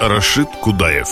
Рашид Кудаев.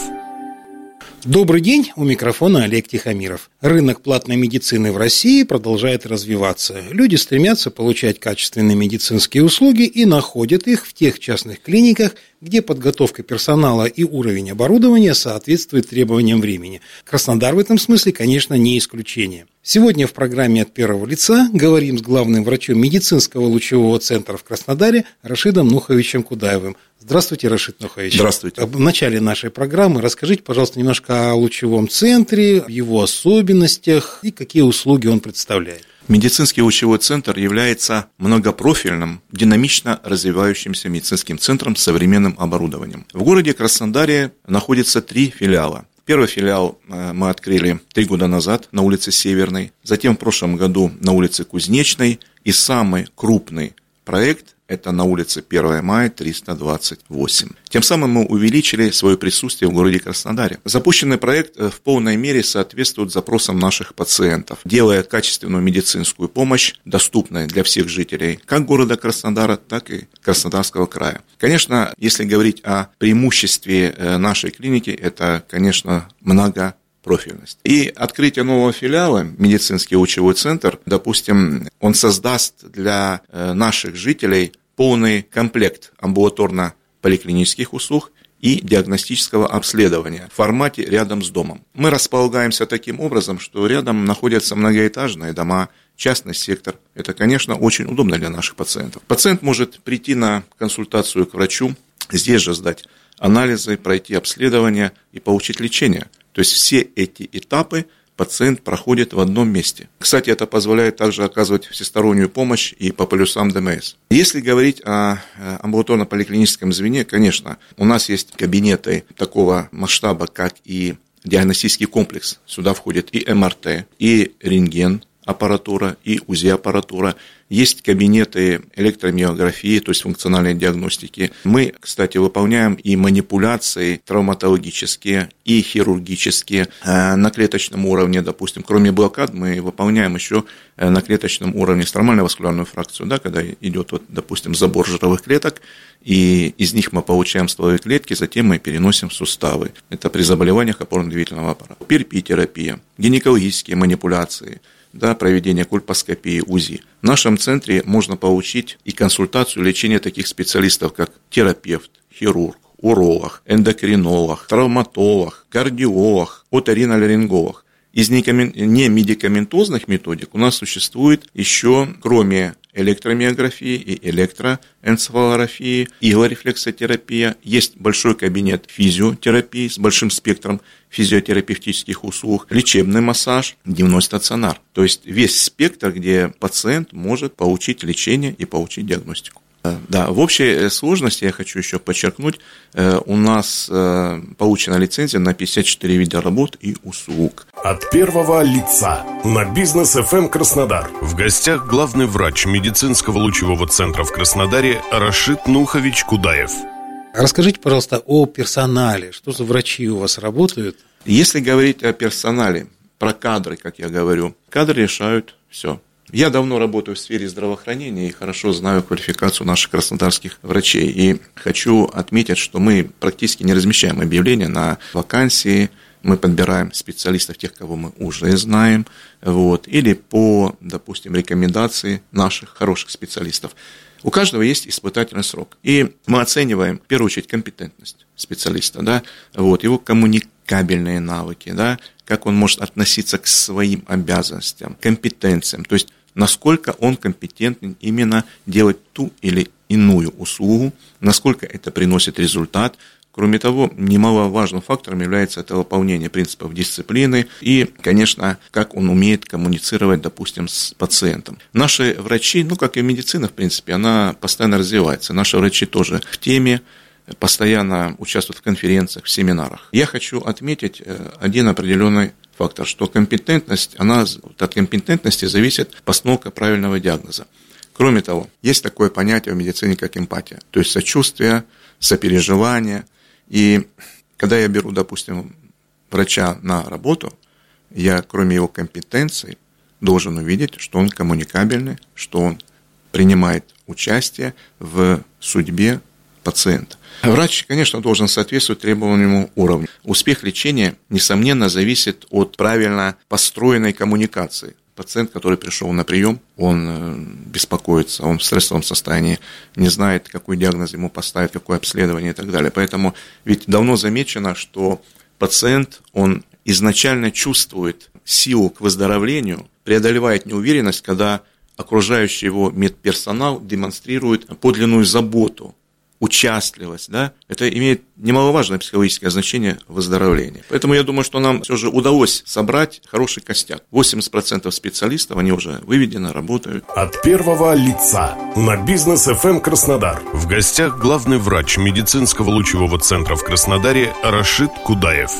Добрый день, у микрофона Олег Тихомиров. Рынок платной медицины в России продолжает развиваться. Люди стремятся получать качественные медицинские услуги и находят их в тех частных клиниках, где подготовка персонала и уровень оборудования соответствует требованиям времени. Краснодар в этом смысле, конечно, не исключение. Сегодня в программе «От первого лица» говорим с главным врачом медицинского лучевого центра в Краснодаре Рашидом Нуховичем Кудаевым. Здравствуйте, Рашид Нухович. Здравствуйте. В начале нашей программы расскажите, пожалуйста, немножко о лучевом центре, его особенностях и какие услуги он представляет. Медицинский лучевой центр является многопрофильным, динамично развивающимся медицинским центром с современным оборудованием. В городе Краснодаре находится три филиала. Первый филиал э, мы открыли три года назад на улице Северной, затем в прошлом году на улице Кузнечной и самый крупный проект это на улице 1 мая 328. Тем самым мы увеличили свое присутствие в городе Краснодаре. Запущенный проект э, в полной мере соответствует запросам наших пациентов, делая качественную медицинскую помощь доступной для всех жителей как города Краснодара, так и Краснодарского края. Конечно, если говорить о преимуществе э, нашей клиники, это, конечно, много профильность. И открытие нового филиала, медицинский учевой центр, допустим, он создаст для э, наших жителей полный комплект амбулаторно-поликлинических услуг и диагностического обследования в формате рядом с домом. Мы располагаемся таким образом, что рядом находятся многоэтажные дома, частный сектор. Это, конечно, очень удобно для наших пациентов. Пациент может прийти на консультацию к врачу, здесь же сдать анализы, пройти обследование и получить лечение. То есть все эти этапы – пациент проходит в одном месте. Кстати, это позволяет также оказывать всестороннюю помощь и по полюсам ДМС. Если говорить о э, амбулаторно-поликлиническом звене, конечно, у нас есть кабинеты такого масштаба, как и диагностический комплекс. Сюда входит и МРТ, и рентген, аппаратура и УЗИ-аппаратура. Есть кабинеты электромиографии, то есть функциональной диагностики. Мы, кстати, выполняем и манипуляции травматологические, и хирургические э, на клеточном уровне, допустим. Кроме блокад мы выполняем еще э, на клеточном уровне стромальную васкулярную фракцию, да, когда идет, вот, допустим, забор жировых клеток, и из них мы получаем стволовые клетки, затем мы переносим в суставы. Это при заболеваниях опорно-двигательного аппарата. Перпи-терапия, гинекологические манипуляции – да, проведения кульпоскопии, УЗИ. В нашем центре можно получить и консультацию лечения таких специалистов, как терапевт, хирург, уролог, эндокринолог, травматолог, кардиолог, оториноларинголог. Из немедикаментозных методик у нас существует еще, кроме электромиографии и электроэнцефалографии, иглорефлексотерапия. Есть большой кабинет физиотерапии с большим спектром физиотерапевтических услуг, лечебный массаж, дневной стационар. То есть весь спектр, где пациент может получить лечение и получить диагностику. Да, в общей сложности, я хочу еще подчеркнуть, э, у нас э, получена лицензия на 54 вида работ и услуг. От первого лица на бизнес FM Краснодар. В гостях главный врач медицинского лучевого центра в Краснодаре Рашид Нухович Кудаев. Расскажите, пожалуйста, о персонале. Что за врачи у вас работают? Если говорить о персонале, про кадры, как я говорю, кадры решают все. Я давно работаю в сфере здравоохранения и хорошо знаю квалификацию наших краснодарских врачей. И хочу отметить, что мы практически не размещаем объявления на вакансии, мы подбираем специалистов, тех, кого мы уже знаем, вот, или по, допустим, рекомендации наших хороших специалистов. У каждого есть испытательный срок. И мы оцениваем, в первую очередь, компетентность специалиста, да, вот, его коммуникабельные навыки, да, как он может относиться к своим обязанностям, компетенциям, то есть насколько он компетентен именно делать ту или иную услугу, насколько это приносит результат, Кроме того, немаловажным фактором является это выполнение принципов дисциплины и, конечно, как он умеет коммуницировать, допустим, с пациентом. Наши врачи, ну, как и медицина, в принципе, она постоянно развивается. Наши врачи тоже в теме, постоянно участвуют в конференциях, в семинарах. Я хочу отметить э, один определенный фактор, что компетентность, она от компетентности зависит постановка правильного диагноза. Кроме того, есть такое понятие в медицине, как эмпатия, то есть сочувствие, сопереживание. И когда я беру, допустим, врача на работу, я, кроме его компетенций, должен увидеть, что он коммуникабельный, что он принимает участие в судьбе пациента. Врач, конечно, должен соответствовать требуемому уровню. Успех лечения, несомненно, зависит от правильно построенной коммуникации. Пациент, который пришел на прием, он э, беспокоится, он в стрессовом состоянии, не знает, какой диагноз ему поставить, какое обследование и так далее. Поэтому ведь давно замечено, что пациент, он изначально чувствует силу к выздоровлению, преодолевает неуверенность, когда окружающий его медперсонал демонстрирует подлинную заботу участливость, да, это имеет немаловажное психологическое значение выздоровления. Поэтому я думаю, что нам все же удалось собрать хороший костяк. 80% специалистов, они уже выведены, работают. От первого лица на бизнес FM эм Краснодар. В гостях главный врач медицинского лучевого центра в Краснодаре Рашид Кудаев.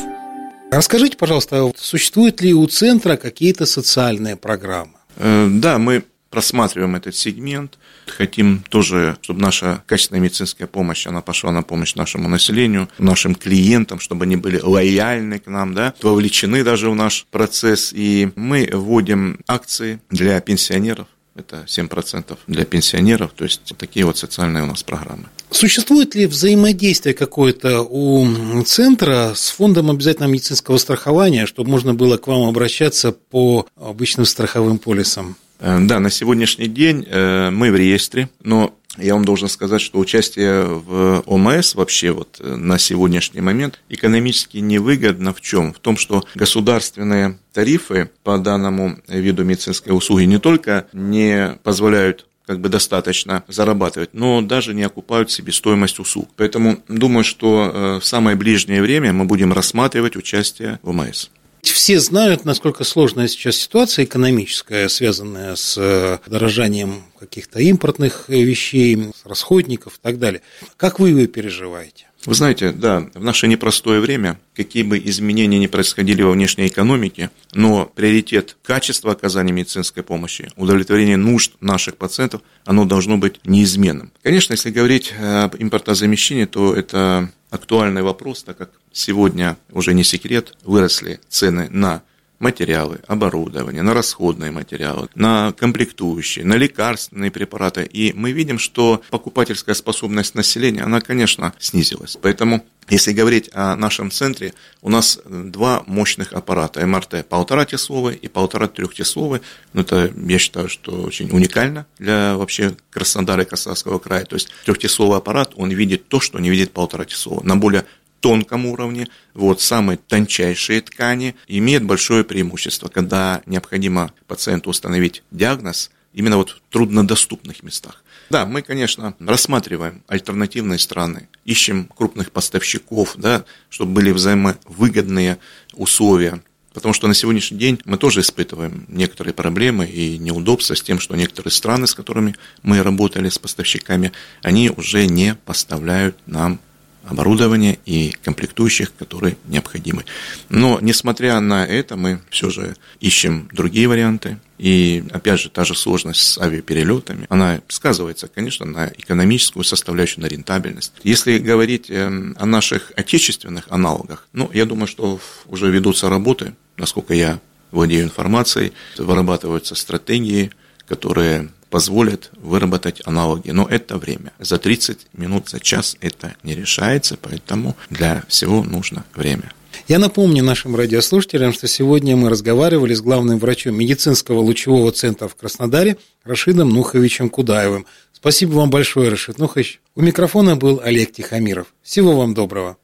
Расскажите, пожалуйста, существуют ли у центра какие-то социальные программы? Э, да, мы просматриваем этот сегмент, хотим тоже, чтобы наша качественная медицинская помощь, она пошла на помощь нашему населению, нашим клиентам, чтобы они были лояльны к нам, да, вовлечены даже в наш процесс. И мы вводим акции для пенсионеров, это 7% для пенсионеров, то есть такие вот социальные у нас программы. Существует ли взаимодействие какое-то у центра с фондом обязательного медицинского страхования, чтобы можно было к вам обращаться по обычным страховым полисам? Э, да, на сегодняшний день э, мы в реестре, но я вам должен сказать, что участие в ОМС вообще вот э, на сегодняшний момент экономически невыгодно в чем? В том, что государственные тарифы по данному виду медицинской услуги не только не позволяют как бы достаточно зарабатывать, но даже не окупают себестоимость услуг. Поэтому думаю, что в самое ближнее время мы будем рассматривать участие в ОМС. Все знают, насколько сложная сейчас ситуация экономическая, связанная с э, дорожанием каких-то импортных вещей, расходников и так далее. Как вы ее переживаете? Вы знаете, да, в наше непростое время, какие бы изменения ни происходили во внешней экономике, но приоритет качества оказания медицинской помощи, удовлетворение нужд наших пациентов, оно должно быть неизменным. Конечно, если говорить об импортозамещении, то это актуальный вопрос, так как сегодня уже не секрет, выросли цены на материалы, оборудование, на расходные материалы, на комплектующие, на лекарственные препараты. И мы видим, что покупательская способность населения, она, конечно, снизилась. Поэтому если говорить о нашем центре, у нас два мощных аппарата МРТ полтора часовый и полтора трехчасовый. Ну, это, я считаю, что очень уникально для вообще Краснодара и Краснодарского края. То есть трехчасовый аппарат, он видит то, что не видит полтора часового. На более тонком уровне, вот самые тончайшие ткани, имеют большое преимущество, когда необходимо пациенту установить диагноз именно вот в труднодоступных местах. Да, мы, конечно, рассматриваем альтернативные страны, ищем крупных поставщиков, да, чтобы были взаимовыгодные условия. Потому что на сегодняшний день мы тоже испытываем некоторые проблемы и неудобства с тем, что некоторые страны, с которыми мы работали с поставщиками, они уже не поставляют нам оборудования и комплектующих, которые необходимы. Но, несмотря на это, мы все же ищем другие варианты. И, опять же, та же сложность с авиаперелетами, она сказывается, конечно, на экономическую составляющую, на рентабельность. Если говорить эм, о наших отечественных аналогах, ну, я думаю, что уже ведутся работы, насколько я владею информацией, вырабатываются стратегии, которые позволят выработать аналоги. Но это время. За 30 минут, за час это не решается, поэтому для всего нужно время. Я напомню нашим радиослушателям, что сегодня мы разговаривали с главным врачом медицинского лучевого центра в Краснодаре Рашидом Нуховичем Кудаевым. Спасибо вам большое, Рашид Нухович. У микрофона был Олег Тихомиров. Всего вам доброго.